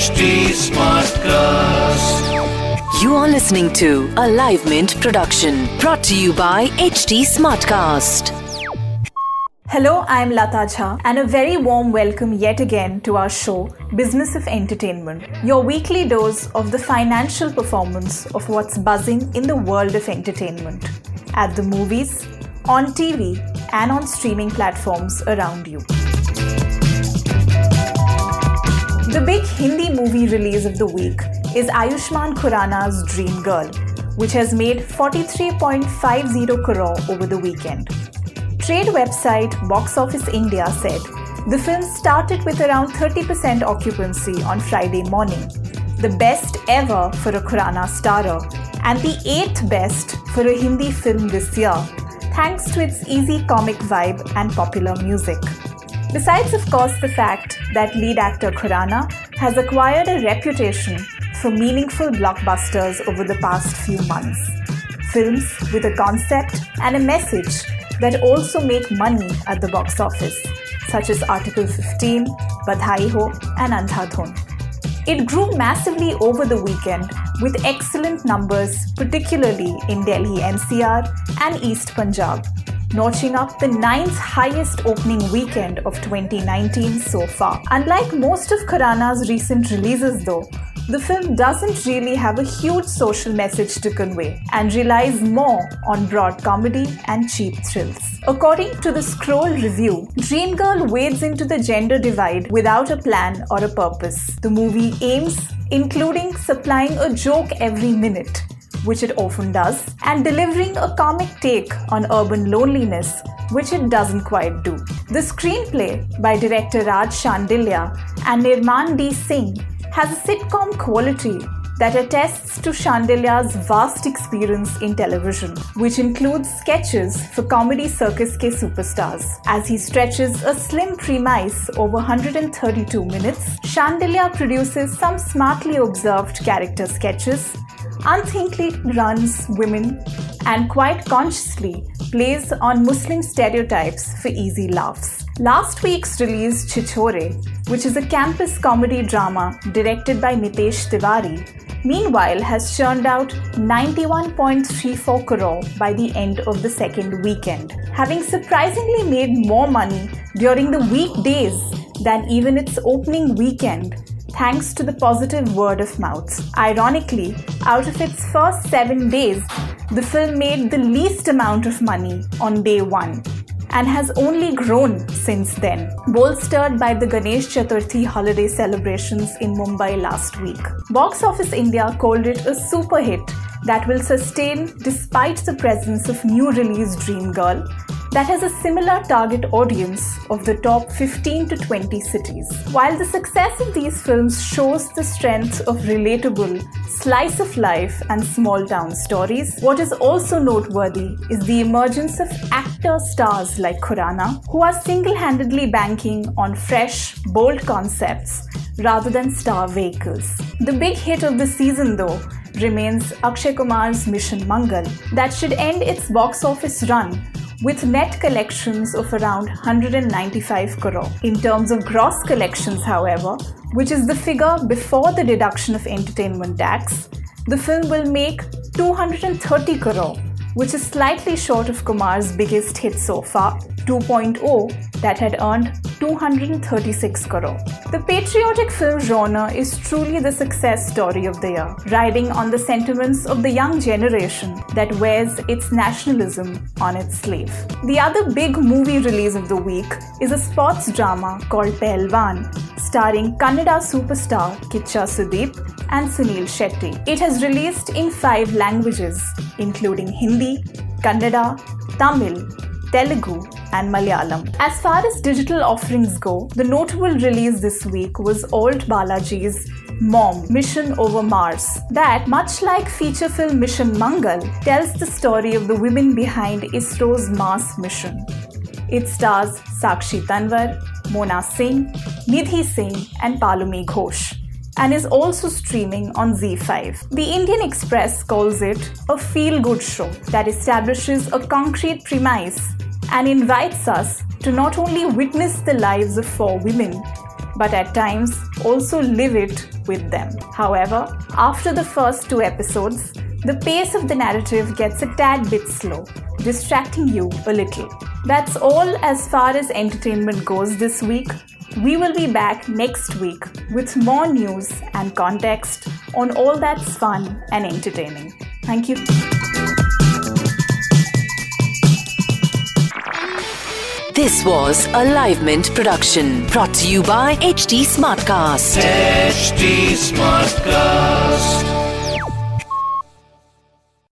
HT Smartcast. You are listening to a Live Mint production brought to you by HT Smartcast. Hello, I'm Lata Jha, and a very warm welcome yet again to our show, Business of Entertainment, your weekly dose of the financial performance of what's buzzing in the world of entertainment at the movies, on TV, and on streaming platforms around you. The big Hindi movie release of the week is Ayushmann Khurrana's Dream Girl, which has made 43.50 crore over the weekend. Trade website Box Office India said the film started with around 30% occupancy on Friday morning, the best ever for a Khurrana starrer, and the eighth best for a Hindi film this year, thanks to its easy comic vibe and popular music. Besides, of course, the fact that lead actor Khurrana has acquired a reputation for meaningful blockbusters over the past few months. Films with a concept and a message that also make money at the box office, such as Article 15, Badhai Ho, and Andhadhun. It grew massively over the weekend with excellent numbers, particularly in Delhi NCR and East Punjab, notching up the ninth highest opening weekend of 2019 so far. Unlike most of Khurrana's recent releases, though, the film doesn't really have a huge social message to convey and relies more on broad comedy and cheap thrills. According to the Scroll review, Dream Girl wades into the gender divide without a plan or a purpose. The movie aims, including supplying a joke every minute which it often does, and delivering a comic take on urban loneliness, which it doesn't quite do. The screenplay by director Raj Shandilya and Nirman D. Singh has a sitcom quality that attests to Shandilya's vast experience in television, which includes sketches for comedy circus Ke superstars. As he stretches a slim premise over 132 minutes, Shandilya produces some smartly observed character sketches, unthinkingly runs women, and quite consciously plays on Muslim stereotypes for easy laughs. Last week's release, Chhichhore, which is a campus comedy drama directed by Nitesh Tiwari, meanwhile has churned out 91.34 crore by the end of the second weekend, having surprisingly made more money during the weekdays than even its opening weekend thanks to the positive word of mouth. Ironically, out of its first seven days, the film made the least amount of money on day one and has only grown since then, bolstered by the Ganesh Chaturthi holiday celebrations in Mumbai last week. Box Office India called it a super hit that will sustain despite the presence of new release Dream Girl that has a similar target audience of the top 15 to 20 cities. While the success of these films shows the strength of relatable, slice of life, and small town stories, what is also noteworthy is the emergence of actor stars like Khurrana, who are single handedly banking on fresh, bold concepts rather than star vehicles. The big hit of the season, though, remains Akshay Kumar's Mission Mangal, that should end its box office run with net collections of around 195 crore. In terms of gross collections, however, which is the figure before the deduction of entertainment tax, the film will make 230 crore, which is slightly short of Kumar's biggest hit so far, 2.0, that had earned 236 crore. The patriotic film genre is truly the success story of the year, riding on the sentiments of the young generation that wears its nationalism on its sleeve. The other big movie release of the week is a sports drama called Pehlwan, starring Kannada superstar Kicha Sudeep and Suniel Shetty. It has released in five languages, including Hindi, Kannada, Tamil, Telugu, and Malayalam. As far as digital offerings go, the notable release this week was ALTBalaji's Mom Mission Over Mars. That, much like feature film Mission Mangal, tells the story of the women behind ISRO's Mars mission. It stars Sakshi Tanwar, Mona Singh, Nidhi Singh, and Palomi Ghosh and is also streaming on ZEE5. The Indian Express calls it a feel good show that establishes a concrete premise and invites us to not only witness the lives of four women, but at times also live it with them. However, after the first two episodes, the pace of the narrative gets a tad bit slow, distracting you a little. That's all as far as entertainment goes this week. We will be back next week with more news and context on all that's fun and entertaining. Thank you. This was a Live Mint production brought to you by HT Smartcast. HT Smartcast.